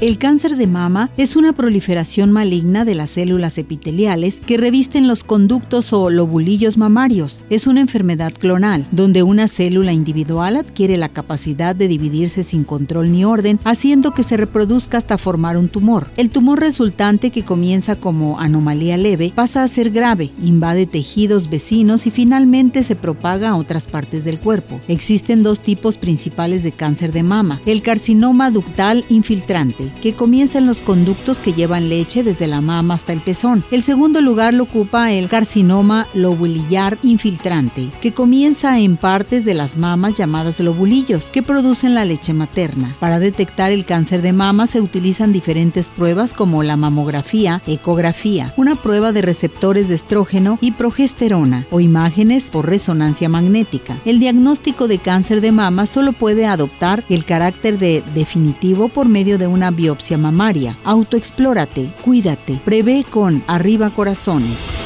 El cáncer de mama es una proliferación maligna de las células epiteliales que revisten los conductos o lobulillos mamarios. Es una enfermedad clonal, donde una célula individual adquiere la capacidad de dividirse sin control ni orden, haciendo que se reproduzca hasta formar un tumor. El tumor resultante, que comienza como anomalía leve, pasa a ser grave, invade tejidos vecinos y finalmente se propaga a otras partes del cuerpo. Existen dos tipos principales de cáncer de mama. El carcinoma ductal infiltrante, que comienza en los conductos que llevan leche desde la mama hasta el pezón. El segundo lugar lo ocupa el carcinoma lobulillar infiltrante, que comienza en partes de las mamas llamadas lobulillos, que producen la leche materna. Para detectar el cáncer de mama se utilizan diferentes pruebas como la mamografía, ecografía, una prueba de receptores de estrógeno y progesterona o imágenes por resonancia magnética. El diagnóstico de cáncer de mama solo puede adoptar el carácter de definitivo por medio de una biopsia mamaria. Autoexplórate, cuídate, prevé con Arriba Corazones.